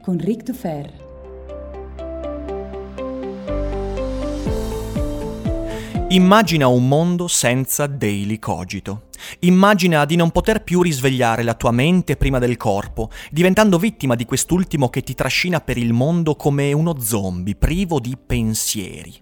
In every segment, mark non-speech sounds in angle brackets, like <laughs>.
con Ric Dufer. Immagina un mondo senza daily cogito. Immagina di non poter più risvegliare la tua mente prima del corpo, diventando vittima di quest'ultimo che ti trascina per il mondo come uno zombie, privo di pensieri.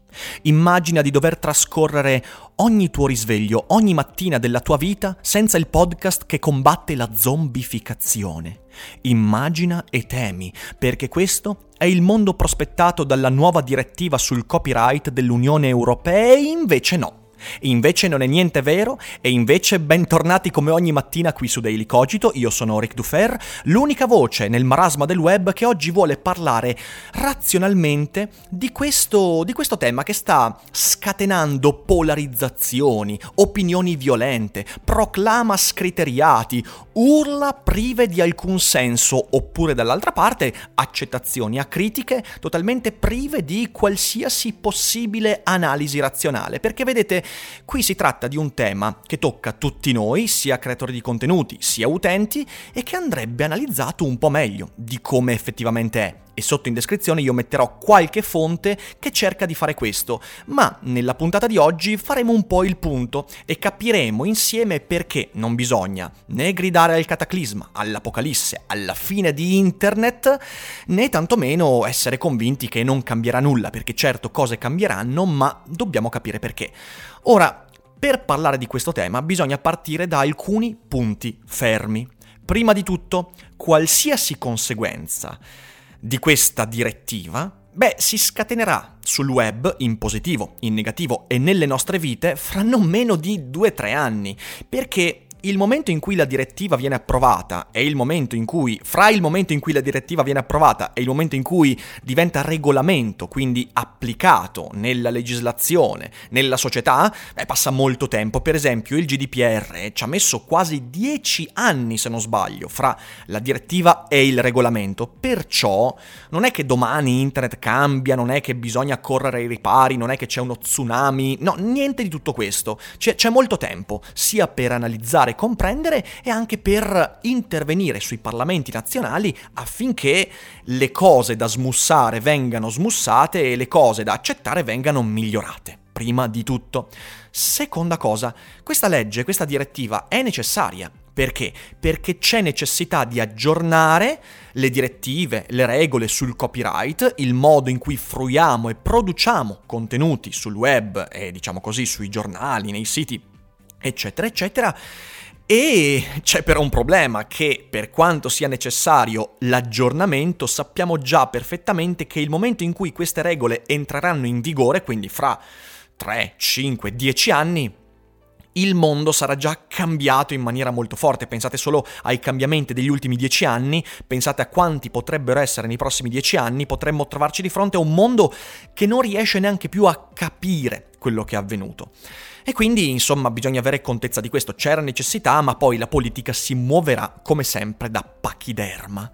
Immagina di dover trascorrere ogni tuo risveglio, ogni mattina della tua vita, senza il podcast che combatte la zombificazione. Immagina e temi, perché questo è il mondo prospettato dalla nuova direttiva sul copyright dell'Unione Europea e invece no. Invece non è niente vero e invece bentornati come ogni mattina qui su Daily Cogito, io sono Ric Dufer, l'unica voce nel marasma del web che oggi vuole parlare razionalmente di questo, di questo tema che sta scatenando polarizzazioni, opinioni violente, proclama scriteriati, urla prive di alcun senso oppure dall'altra parte accettazioni acritiche totalmente prive di qualsiasi possibile analisi razionale, perché vedete Qui si tratta di un tema che tocca tutti noi, sia creatori di contenuti, sia utenti, e che andrebbe analizzato un po' meglio di come effettivamente è e sotto in descrizione io metterò qualche fonte che cerca di fare questo, ma nella puntata di oggi faremo un po' il punto e capiremo insieme perché non bisogna né gridare al cataclisma, all'apocalisse, alla fine di internet, né tantomeno essere convinti che non cambierà nulla, perché certo cose cambieranno, ma dobbiamo capire perché. Ora, per parlare di questo tema bisogna partire da alcuni punti fermi. Prima di tutto, qualsiasi conseguenza di questa direttiva, beh, si scatenerà sul web in positivo, in negativo e nelle nostre vite fra non meno di 2-3 anni, perché il momento in cui la direttiva viene approvata e il momento in cui, fra il momento in cui la direttiva viene approvata e il momento in cui diventa regolamento, quindi applicato nella legislazione, nella società, beh, passa molto tempo. Per esempio, il GDPR ci ha messo quasi dieci anni, se non sbaglio, fra la direttiva e il regolamento. Perciò non è che domani internet cambia, non è che bisogna correre ai ripari, non è che c'è uno tsunami, no, niente di tutto questo. C'è, c'è molto tempo, sia per analizzare fare comprendere e anche per intervenire sui parlamenti nazionali affinché le cose da smussare vengano smussate e le cose da accettare vengano migliorate. Prima di tutto. Seconda cosa, questa legge, questa direttiva è necessaria. Perché? Perché c'è necessità di aggiornare le direttive, le regole sul copyright, il modo in cui fruiamo e produciamo contenuti sul web e diciamo così sui giornali, nei siti, eccetera, eccetera e c'è però un problema che per quanto sia necessario l'aggiornamento sappiamo già perfettamente che il momento in cui queste regole entreranno in vigore, quindi fra 3, 5, 10 anni, il mondo sarà già cambiato in maniera molto forte. Pensate solo ai cambiamenti degli ultimi dieci anni, pensate a quanti potrebbero essere nei prossimi dieci anni, potremmo trovarci di fronte a un mondo che non riesce neanche più a capire quello che è avvenuto. E quindi, insomma, bisogna avere contezza di questo. C'era necessità, ma poi la politica si muoverà, come sempre, da pachiderma.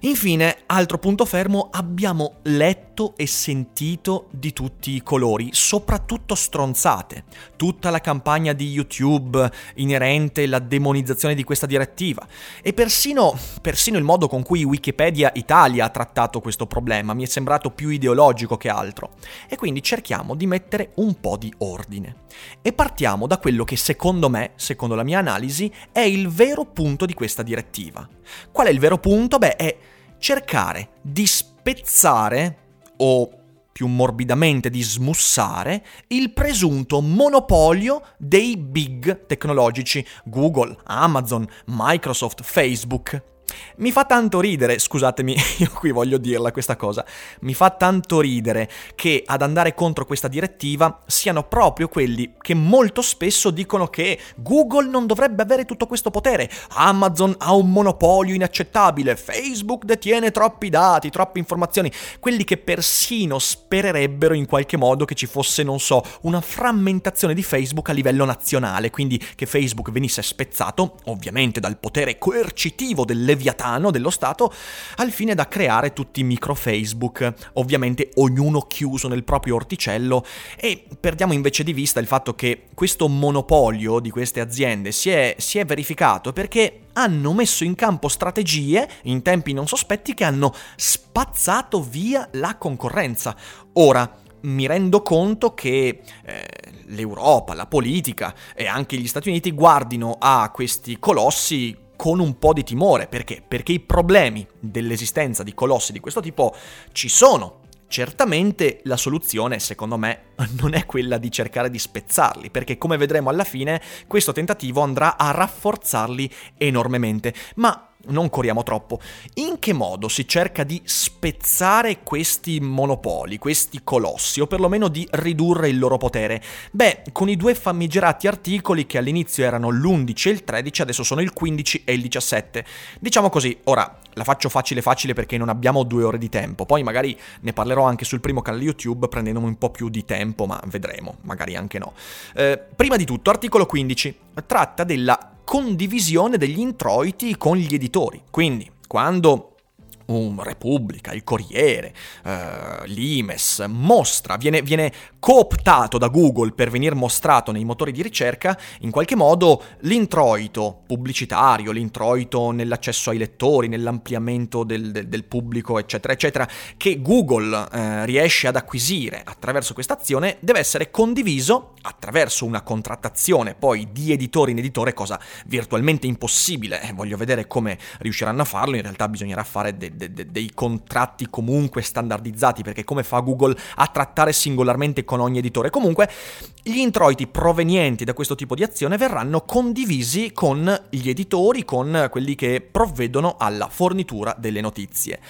Infine, altro punto fermo, abbiamo letto e sentito di tutti i colori, soprattutto stronzate. Tutta la campagna di YouTube inerente alla demonizzazione di questa direttiva e persino, persino il modo con cui Wikipedia Italia ha trattato questo problema mi è sembrato più ideologico che altro. E quindi cerchiamo di mettere un po' di ordine. E partiamo da quello che secondo me, secondo la mia analisi, è il vero punto di questa direttiva. Qual è il vero punto? Beh, è cercare di spezzare o più morbidamente di smussare il presunto monopolio dei big tecnologici Google, Amazon, Microsoft, Facebook. Mi fa tanto ridere, scusatemi, <laughs> io qui voglio dirla questa cosa, mi fa tanto ridere che ad andare contro questa direttiva siano proprio quelli che molto spesso dicono che Google non dovrebbe avere tutto questo potere, Amazon ha un monopolio inaccettabile, Facebook detiene troppi dati, troppe informazioni, quelli che persino spererebbero in qualche modo che ci fosse, non so, una frammentazione di Facebook a livello nazionale, quindi che Facebook venisse spezzato, ovviamente dal potere coercitivo delle leviatano dello Stato al fine da creare tutti i micro Facebook, ovviamente ognuno chiuso nel proprio orticello e perdiamo invece di vista il fatto che questo monopolio di queste aziende si è, si è verificato perché hanno messo in campo strategie in tempi non sospetti che hanno spazzato via la concorrenza. Ora, mi rendo conto che eh, l'Europa, la politica e anche gli Stati Uniti guardino a questi colossi con un po' di timore. Perché? Perché i problemi dell'esistenza di colossi di questo tipo ci sono. Certamente la soluzione, secondo me, <laughs> non è quella di cercare di spezzarli, perché come vedremo alla fine, questo tentativo andrà a rafforzarli enormemente. Ma non corriamo troppo. In che modo si cerca di spezzare questi monopoli, questi colossi, o perlomeno di ridurre il loro potere? Beh, con i due famigerati articoli che all'inizio erano l'11 e il 13, adesso sono il 15 e il 17. Diciamo così, ora la faccio facile facile perché non abbiamo due ore di tempo, poi magari ne parlerò anche sul primo canale YouTube prendendomi un po' più di tempo, ma vedremo, magari anche no. Eh, prima di tutto, articolo 15 tratta della condivisione degli introiti con gli editori. Quindi, quando un Repubblica, il Corriere, uh, l'Imes, mostra, viene, viene, cooptato da Google per venire mostrato nei motori di ricerca, in qualche modo l'introito pubblicitario, l'introito nell'accesso ai lettori, nell'ampliamento del, del, del pubblico, eccetera, eccetera, che Google uh, riesce ad acquisire attraverso questa azione, deve essere condiviso attraverso una contrattazione poi di editore in editore, cosa virtualmente impossibile. Eh, voglio vedere come riusciranno a farlo, in realtà bisognerà fare de- de- de- dei contratti comunque standardizzati, perché come fa Google a trattare singolarmente con ogni editore? Comunque, gli introiti provenienti da questo tipo di azione verranno condivisi con gli editori, con quelli che provvedono alla fornitura delle notizie.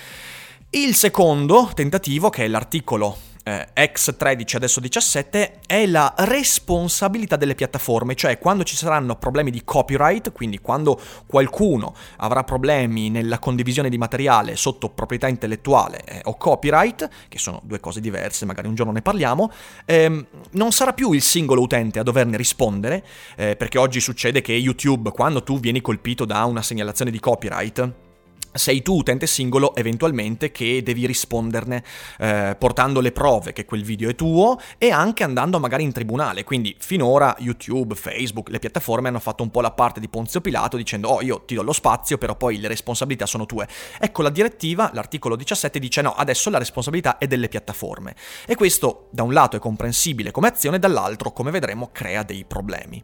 Il secondo tentativo, che è l'articolo eh, ex 13 adesso 17 è la responsabilità delle piattaforme, cioè quando ci saranno problemi di copyright, quindi quando qualcuno avrà problemi nella condivisione di materiale sotto proprietà intellettuale eh, o copyright, che sono due cose diverse, magari un giorno ne parliamo, ehm, non sarà più il singolo utente a doverne rispondere, eh, perché oggi succede che YouTube, quando tu vieni colpito da una segnalazione di copyright, sei tu, utente singolo, eventualmente che devi risponderne eh, portando le prove che quel video è tuo e anche andando magari in tribunale. Quindi finora YouTube, Facebook, le piattaforme hanno fatto un po' la parte di Ponzio Pilato dicendo oh io ti do lo spazio però poi le responsabilità sono tue. Ecco la direttiva, l'articolo 17 dice no, adesso la responsabilità è delle piattaforme. E questo da un lato è comprensibile come azione, dall'altro come vedremo crea dei problemi.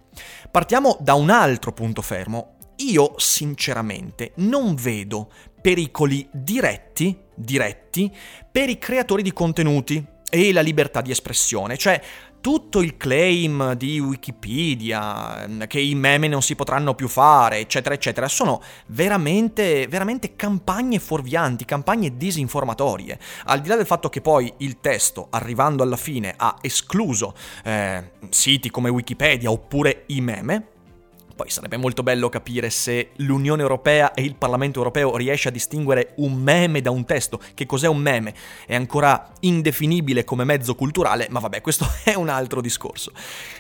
Partiamo da un altro punto fermo, io sinceramente non vedo pericoli diretti, diretti per i creatori di contenuti e la libertà di espressione, cioè tutto il claim di Wikipedia, che i meme non si potranno più fare, eccetera, eccetera, sono veramente, veramente campagne fuorvianti, campagne disinformatorie. Al di là del fatto che poi il testo, arrivando alla fine, ha escluso eh, siti come Wikipedia oppure i meme, poi sarebbe molto bello capire se l'Unione Europea e il Parlamento Europeo riesce a distinguere un meme da un testo. Che cos'è un meme? È ancora indefinibile come mezzo culturale, ma vabbè, questo <laughs> è un altro discorso.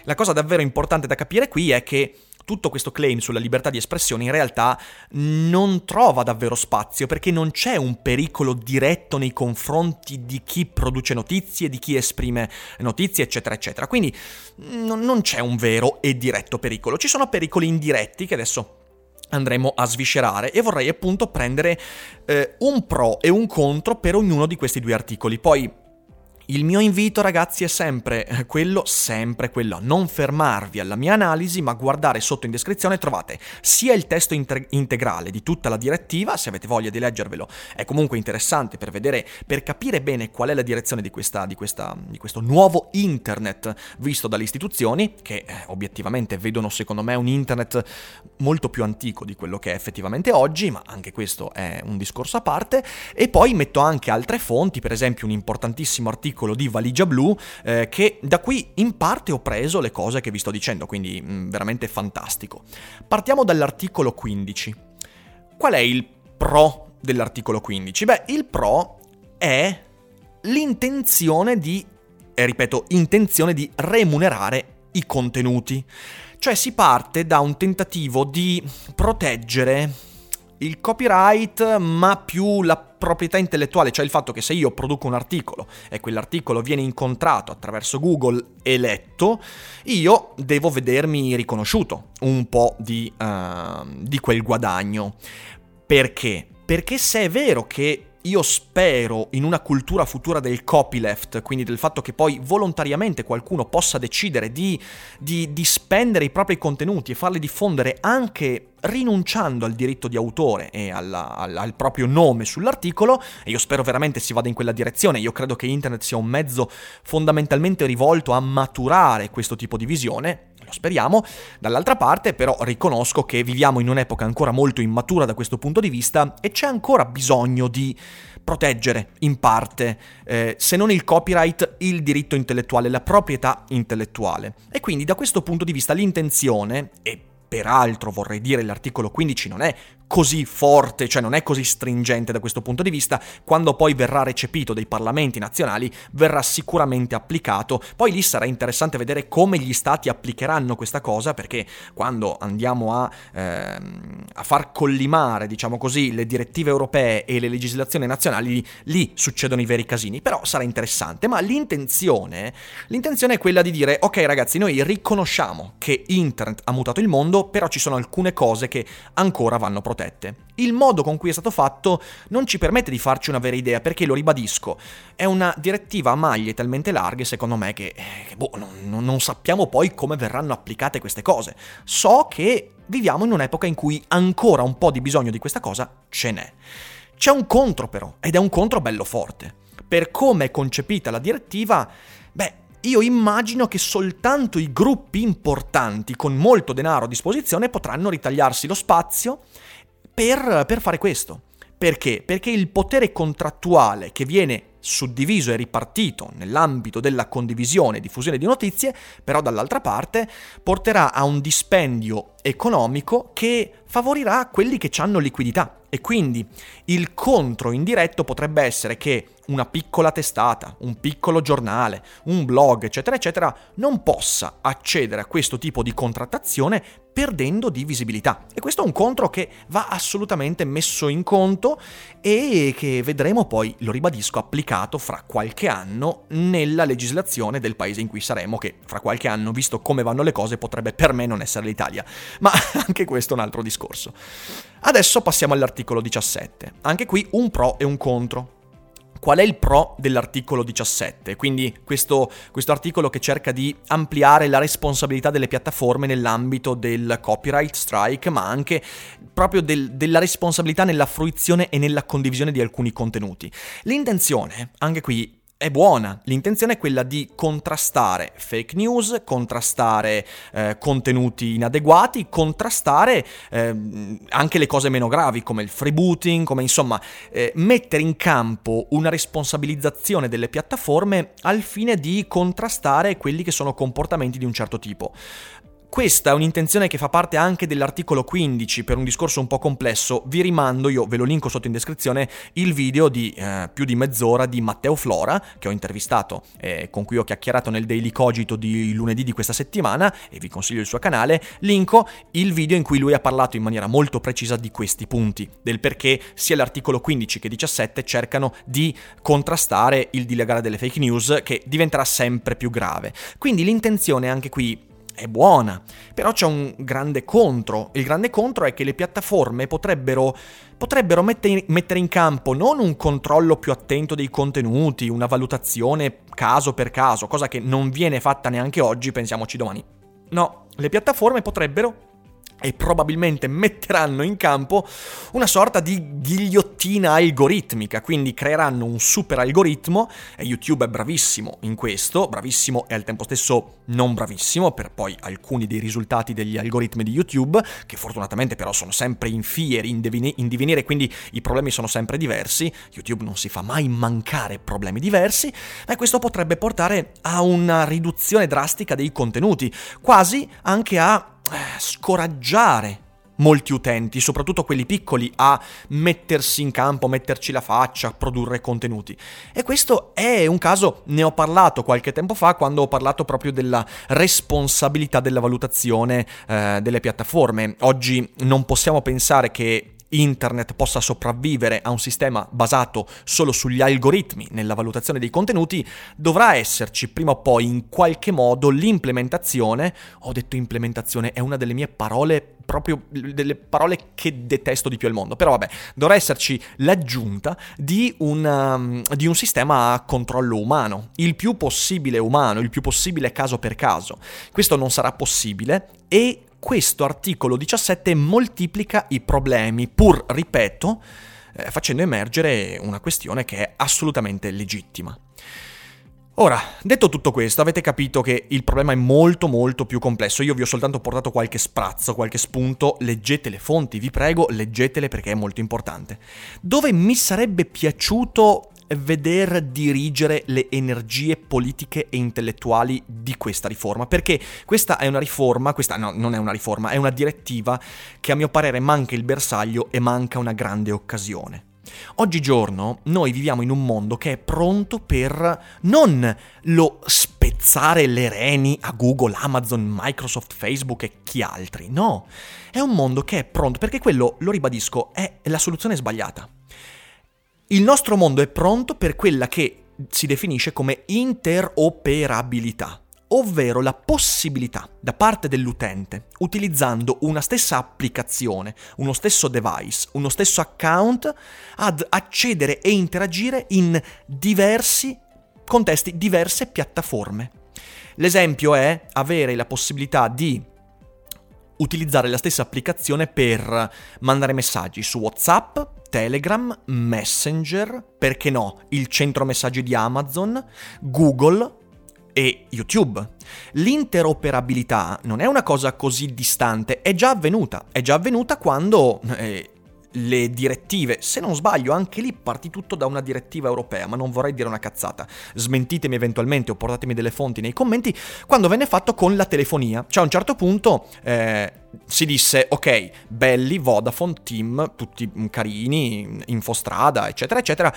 La cosa davvero importante da capire qui è che tutto questo claim sulla libertà di espressione in realtà non trova davvero spazio perché non c'è un pericolo diretto nei confronti di chi produce notizie, di chi esprime notizie, eccetera, eccetera. Quindi non c'è un vero e diretto pericolo, ci sono pericoli indiretti che adesso andremo a sviscerare e vorrei appunto prendere eh, un pro e un contro per ognuno di questi due articoli. Poi il mio invito ragazzi è sempre eh, quello, sempre quello, a non fermarvi alla mia analisi, ma guardare sotto in descrizione trovate sia il testo inter- integrale di tutta la direttiva, se avete voglia di leggervelo, è comunque interessante per vedere, per capire bene qual è la direzione di, questa, di, questa, di questo nuovo internet visto dalle istituzioni, che eh, obiettivamente vedono secondo me un internet molto più antico di quello che è effettivamente oggi, ma anche questo è un discorso a parte, e poi metto anche altre fonti, per esempio un importantissimo articolo articolo di Valigia Blu eh, che da qui in parte ho preso le cose che vi sto dicendo, quindi mh, mm, veramente fantastico. Partiamo dall'articolo 15. Qual è il pro dell'articolo 15? Beh, il pro è l'intenzione di, e ripeto, intenzione di remunerare i contenuti. Cioè si parte da un tentativo di proteggere il copyright, ma più la proprietà intellettuale, cioè il fatto che se io produco un articolo e quell'articolo viene incontrato attraverso Google e letto, io devo vedermi riconosciuto un po' di, uh, di quel guadagno. Perché? Perché se è vero che io spero in una cultura futura del copyleft, quindi del fatto che poi volontariamente qualcuno possa decidere di, di, di spendere i propri contenuti e farli diffondere anche rinunciando al diritto di autore e alla, al, al, proprio nome sull'articolo, e io spero veramente si vada in quella direzione, io credo che internet sia un mezzo fondamentalmente rivolto a maturare questo tipo di visione, lo speriamo, dall'altra parte però riconosco che viviamo in un'epoca ancora molto immatura da questo punto di vista e c'è ancora bisogno di proteggere in parte, eh, se non il copyright, il diritto intellettuale, la proprietà intellettuale. E quindi da questo punto di vista l'intenzione, e peraltro vorrei dire l'articolo 15 non è così forte, cioè non è così stringente da questo punto di vista, quando poi verrà recepito dai parlamenti nazionali verrà sicuramente applicato. Poi lì sarà interessante vedere come gli stati applicheranno questa cosa, perché quando andiamo a, ehm, a far collimare, diciamo così, le direttive europee e le legislazioni nazionali, lì succedono i veri casini. Però sarà interessante, ma l'intenzione, l'intenzione è quella di dire, ok ragazzi, noi riconosciamo che internet ha mutato il mondo, però ci sono alcune cose che ancora vanno protette protette. Il modo con cui è stato fatto non ci permette di farci una vera idea, perché lo ribadisco, è una direttiva a maglie talmente larghe, secondo me, che, eh, boh, non, non sappiamo poi come verranno applicate queste cose. So che viviamo in un'epoca in cui ancora un po' di bisogno di questa cosa ce n'è. C'è un contro però, ed è un contro bello forte. Per come è concepita la direttiva, beh, io immagino che soltanto i gruppi importanti con molto denaro a disposizione potranno ritagliarsi lo spazio per, per fare questo. Perché? Perché il potere contrattuale che viene suddiviso e ripartito nell'ambito della condivisione e diffusione di notizie, però dall'altra parte porterà a un dispendio economico che favorirà quelli che hanno liquidità. E quindi il contro indiretto potrebbe essere che una piccola testata, un piccolo giornale, un blog, eccetera, eccetera, non possa accedere a questo tipo di contrattazione perdendo di visibilità. E questo è un contro che va assolutamente messo in conto e che vedremo poi, lo ribadisco, applicato fra qualche anno nella legislazione del paese in cui saremo, che fra qualche anno, visto come vanno le cose, potrebbe per me non essere l'Italia. Ma <laughs> anche questo è un altro discorso. Adesso passiamo all'articolo 17. Anche qui un pro e un contro qual è il pro dell'articolo 17? Quindi questo, questo, articolo che cerca di ampliare la responsabilità delle piattaforme nell'ambito del copyright strike, ma anche proprio del, della responsabilità nella fruizione e nella condivisione di alcuni contenuti. L'intenzione, anche qui, è buona. L'intenzione è quella di contrastare fake news, contrastare eh, contenuti inadeguati, contrastare eh, anche le cose meno gravi come il freebooting, come insomma eh, mettere in campo una responsabilizzazione delle piattaforme al fine di contrastare quelli che sono comportamenti di un certo tipo. Questa è un'intenzione che fa parte anche dell'articolo 15 per un discorso un po' complesso. Vi rimando, io ve lo linko sotto in descrizione, il video di eh, più di mezz'ora di Matteo Flora, che ho intervistato, eh, con cui ho chiacchierato nel Daily Cogito di lunedì di questa settimana, e vi consiglio il suo canale. Linko il video in cui lui ha parlato in maniera molto precisa di questi punti, del perché sia l'articolo 15 che 17 cercano di contrastare il dilagare delle fake news, che diventerà sempre più grave. Quindi l'intenzione anche qui è buona, però c'è un grande contro. Il grande contro è che le piattaforme potrebbero, potrebbero mettere in campo non un controllo più attento dei contenuti, una valutazione caso per caso, cosa che non viene fatta neanche oggi, pensiamoci domani. No, le piattaforme potrebbero e probabilmente metteranno in campo una sorta di ghigliottina algoritmica, quindi creeranno un super algoritmo e YouTube è bravissimo in questo, bravissimo e al tempo stesso non bravissimo per poi alcuni dei risultati degli algoritmi di YouTube, che fortunatamente però sono sempre in fieri, in, divenire, quindi i problemi sono sempre diversi, YouTube non si fa mai mancare problemi diversi, e questo potrebbe portare a una riduzione drastica dei contenuti, quasi anche a scoraggiare molti utenti, soprattutto quelli piccoli, a mettersi in campo, metterci la faccia, produrre contenuti. E questo è un caso, ne ho parlato qualche tempo fa quando ho parlato proprio della responsabilità della valutazione eh, delle piattaforme. Oggi non possiamo pensare che internet possa sopravvivere a un sistema basato solo sugli algoritmi nella valutazione dei contenuti, dovrà esserci prima o poi in qualche modo l'implementazione, ho detto implementazione, è una delle mie parole proprio delle parole che detesto di più al mondo. Però vabbè, dovrà esserci l'aggiunta di un, um, di un, sistema a controllo umano, il più possibile umano, il più possibile caso per caso. Questo non sarà possibile e questo articolo 17 moltiplica i problemi, pur, ripeto, eh, facendo emergere una questione che è assolutamente legittima. Ora, detto tutto questo, avete capito che il problema è molto molto più complesso. Io vi ho soltanto portato qualche sprazzo, qualche spunto. Leggete le fonti, vi prego, leggetele perché è molto importante. Dove mi sarebbe piaciuto veder dirigere le energie politiche e intellettuali di questa riforma, perché questa è una riforma, questa no, non è una riforma, è una direttiva che a mio parere manca il bersaglio e manca una grande occasione. Oggigiorno noi viviamo in un mondo che è pronto per non lo spezzare le reni a Google, Amazon, Microsoft, Facebook e chi altri, no, è un mondo che è pronto perché quello, lo ribadisco, è la soluzione sbagliata. Il nostro mondo è pronto per quella che si definisce come interoperabilità, ovvero la possibilità da parte dell'utente, utilizzando una stessa applicazione, uno stesso device, uno stesso account, ad accedere e interagire in diversi contesti, diverse piattaforme. L'esempio è avere la possibilità di utilizzare la stessa applicazione per mandare messaggi su WhatsApp, Telegram, Messenger, perché no, il centro messaggi di Amazon, Google e YouTube. L'interoperabilità non è una cosa così distante, è già avvenuta, è già avvenuta quando eh, le direttive, se non sbaglio anche lì parti tutto da una direttiva europea, ma non vorrei dire una cazzata, smentitemi eventualmente o portatemi delle fonti nei commenti, quando venne fatto con la telefonia, cioè a un certo punto eh, si disse ok, belli, Vodafone, Team, tutti carini, infostrada, eccetera, eccetera,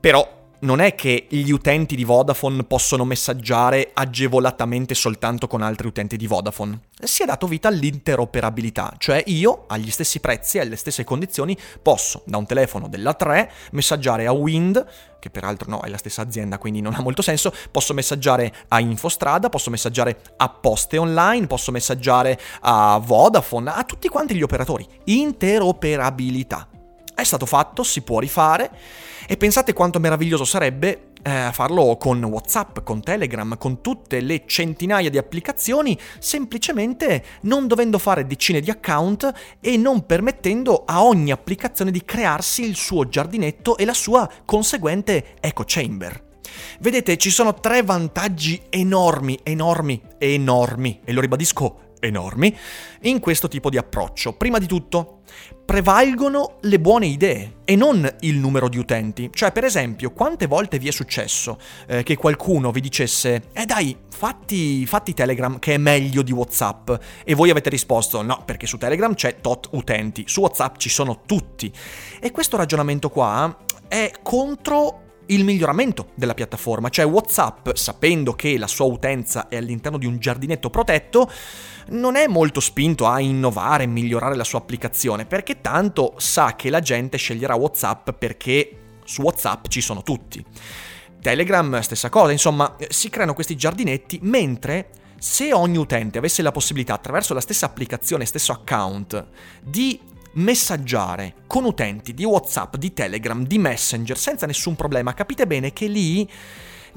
però non è che gli utenti di Vodafone possono messaggiare agevolatamente soltanto con altri utenti di Vodafone. Si è dato vita all'interoperabilità, cioè io, agli stessi prezzi e alle stesse condizioni, posso da un telefono della 3 messaggiare a Wind, che peraltro no, è la stessa azienda, quindi non ha molto senso, posso messaggiare a Infostrada, posso messaggiare a Poste Online, posso messaggiare a Vodafone, a tutti quanti gli operatori. Interoperabilità. È stato fatto, si può rifare e pensate quanto meraviglioso sarebbe eh, farlo con WhatsApp, con Telegram, con tutte le centinaia di applicazioni, semplicemente non dovendo fare decine di account e non permettendo a ogni applicazione di crearsi il suo giardinetto e la sua conseguente echo chamber. Vedete, ci sono tre vantaggi enormi, enormi, enormi, e lo ribadisco, enormi, in questo tipo di approccio. Prima di tutto, prevalgono le buone idee e non il numero di utenti. Cioè, per esempio, quante volte vi è successo eh, che qualcuno vi dicesse Eh dai, fatti, fatti Telegram che è meglio di WhatsApp e voi avete risposto no, perché su Telegram c'è tot utenti, su WhatsApp ci sono tutti. E questo ragionamento qua è contro il miglioramento della piattaforma, cioè WhatsApp, sapendo che la sua utenza è all'interno di un giardinetto protetto, non è molto spinto a innovare e migliorare la sua applicazione, perché tanto sa che la gente sceglierà WhatsApp perché su WhatsApp ci sono tutti. Telegram stessa cosa, insomma, si creano questi giardinetti mentre se ogni utente avesse la possibilità attraverso la stessa applicazione, stesso account, di messaggiare con utenti di WhatsApp, di Telegram, di Messenger senza nessun problema, capite bene che lì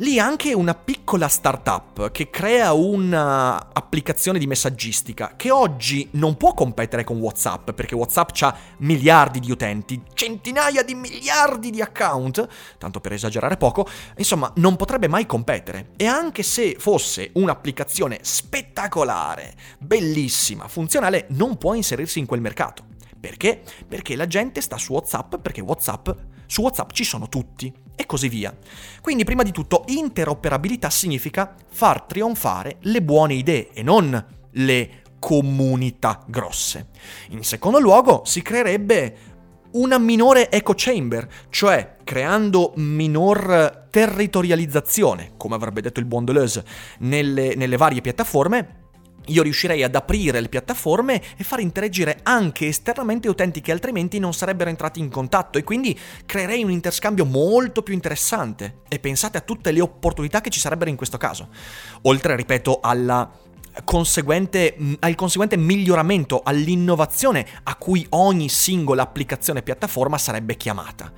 lì anche una piccola startup che crea un'applicazione di messaggistica che oggi non può competere con WhatsApp perché WhatsApp ha miliardi di utenti, centinaia di miliardi di account, tanto per esagerare poco, insomma non potrebbe mai competere. E anche se fosse un'applicazione spettacolare, bellissima, funzionale, non può inserirsi in quel mercato. Perché? Perché la gente sta su WhatsApp, perché WhatsApp, su WhatsApp ci sono tutti e così via. Quindi prima di tutto interoperabilità significa far trionfare le buone idee e non le comunità grosse. In secondo luogo si creerebbe una minore echo chamber, cioè creando minor territorializzazione, come avrebbe detto il buon Deleuze, nelle, nelle varie piattaforme, io riuscirei ad aprire le piattaforme e far interagire anche esternamente utenti che altrimenti non sarebbero entrati in contatto e quindi creerei un interscambio molto più interessante. E pensate a tutte le opportunità che ci sarebbero in questo caso. Oltre, ripeto, alla conseguente, al conseguente miglioramento, all'innovazione a cui ogni singola applicazione e piattaforma sarebbe chiamata.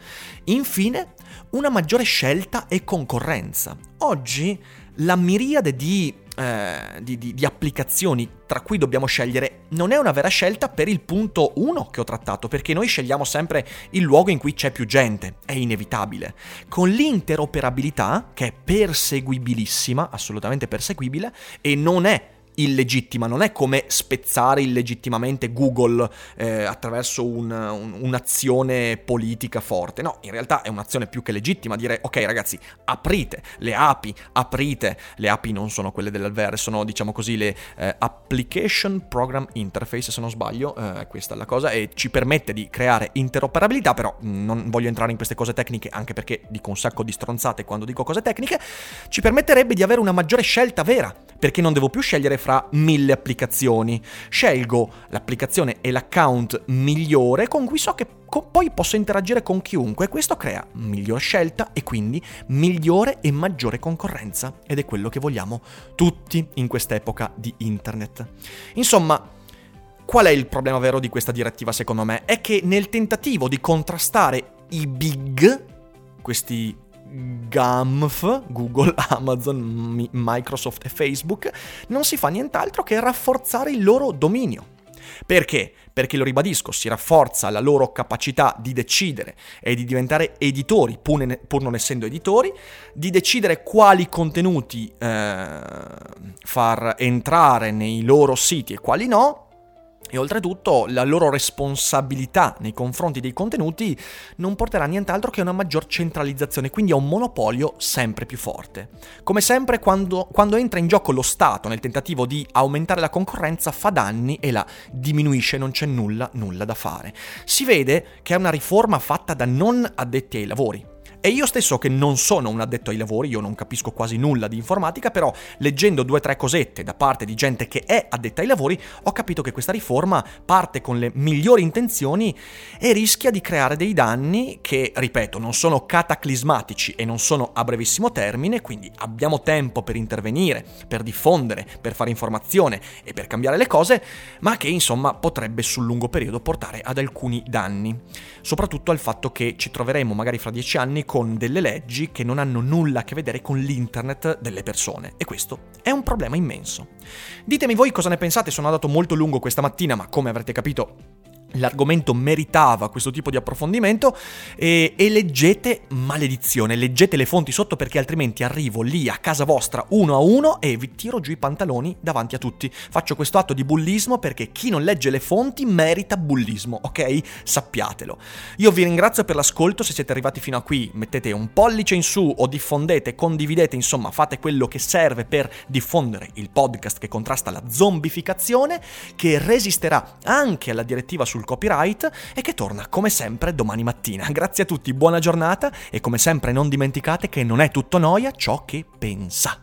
Infine, una maggiore scelta e concorrenza. Oggi la miriade di eh, di, di, di, applicazioni tra cui dobbiamo scegliere non è una vera scelta per il punto 1 che ho trattato, perché noi scegliamo sempre il luogo in cui c'è più gente, è inevitabile. Con l'interoperabilità, che è perseguibilissima, assolutamente perseguibile, e non è illegittima, non è come spezzare illegittimamente Google eh, attraverso un, un, un'azione politica forte, no, in realtà è un'azione più che legittima, dire ok ragazzi, aprite le api, aprite, le api non sono quelle dell'Alver, sono diciamo così le eh, Application Program Interface, se non sbaglio, eh, questa è la cosa, e ci permette di creare interoperabilità, però non voglio entrare in queste cose tecniche, anche perché dico un sacco di stronzate quando dico cose tecniche, ci permetterebbe di avere una maggiore scelta vera, perché non devo più scegliere fra mille applicazioni. Scelgo l'applicazione e l'account migliore con cui so che co- poi posso interagire con chiunque. Questo crea miglior scelta e quindi migliore e maggiore concorrenza. Ed è quello che vogliamo tutti in quest'epoca di internet. Insomma, qual è il problema vero di questa direttiva secondo me? È che nel tentativo di contrastare i big, questi GAMF, Google, <laughs> Amazon, Microsoft e Facebook, non si fa nient'altro che rafforzare il loro dominio. Perché? Perché lo ribadisco, si rafforza la loro capacità di decidere e di diventare editori, pur, non essendo editori, di decidere quali contenuti eh, far entrare nei loro siti e quali no, e oltretutto la loro responsabilità nei confronti dei contenuti non porterà a nient'altro che a una maggior centralizzazione, quindi a un monopolio sempre più forte. Come sempre quando, quando entra in gioco lo Stato nel tentativo di aumentare la concorrenza fa danni e la diminuisce, non c'è nulla, nulla da fare. Si vede che è una riforma fatta da non addetti ai lavori, e io stesso che non sono un addetto ai lavori, io non capisco quasi nulla di informatica, però leggendo due o tre cosette da parte di gente che è addetta ai lavori, ho capito che questa riforma parte con le migliori intenzioni e rischia di creare dei danni che, ripeto, non sono cataclismatici e non sono a brevissimo termine, quindi abbiamo tempo per intervenire, per diffondere, per fare informazione e per cambiare le cose, ma che insomma potrebbe sul lungo periodo portare ad alcuni danni. Soprattutto al fatto che ci troveremo magari fra dieci anni con delle leggi che non hanno nulla a che vedere con l'internet delle persone e questo è un problema immenso. Ditemi voi cosa ne pensate, sono andato molto lungo questa mattina, ma come avrete capito l'argomento meritava questo tipo di approfondimento e, e, leggete maledizione, leggete le fonti sotto perché altrimenti arrivo lì a casa vostra uno a uno e vi tiro giù i pantaloni davanti a tutti. Faccio questo atto di bullismo perché chi non legge le fonti merita bullismo, ok? Sappiatelo. Io vi ringrazio per l'ascolto, se siete arrivati fino a qui mettete un pollice in su o diffondete, condividete, insomma fate quello che serve per diffondere il podcast che contrasta la zombificazione, che resisterà anche alla direttiva sul copyright e che torna come sempre domani mattina. <laughs> Grazie a tutti, buona giornata e come sempre non dimenticate che non è tutto noia ciò che pensa.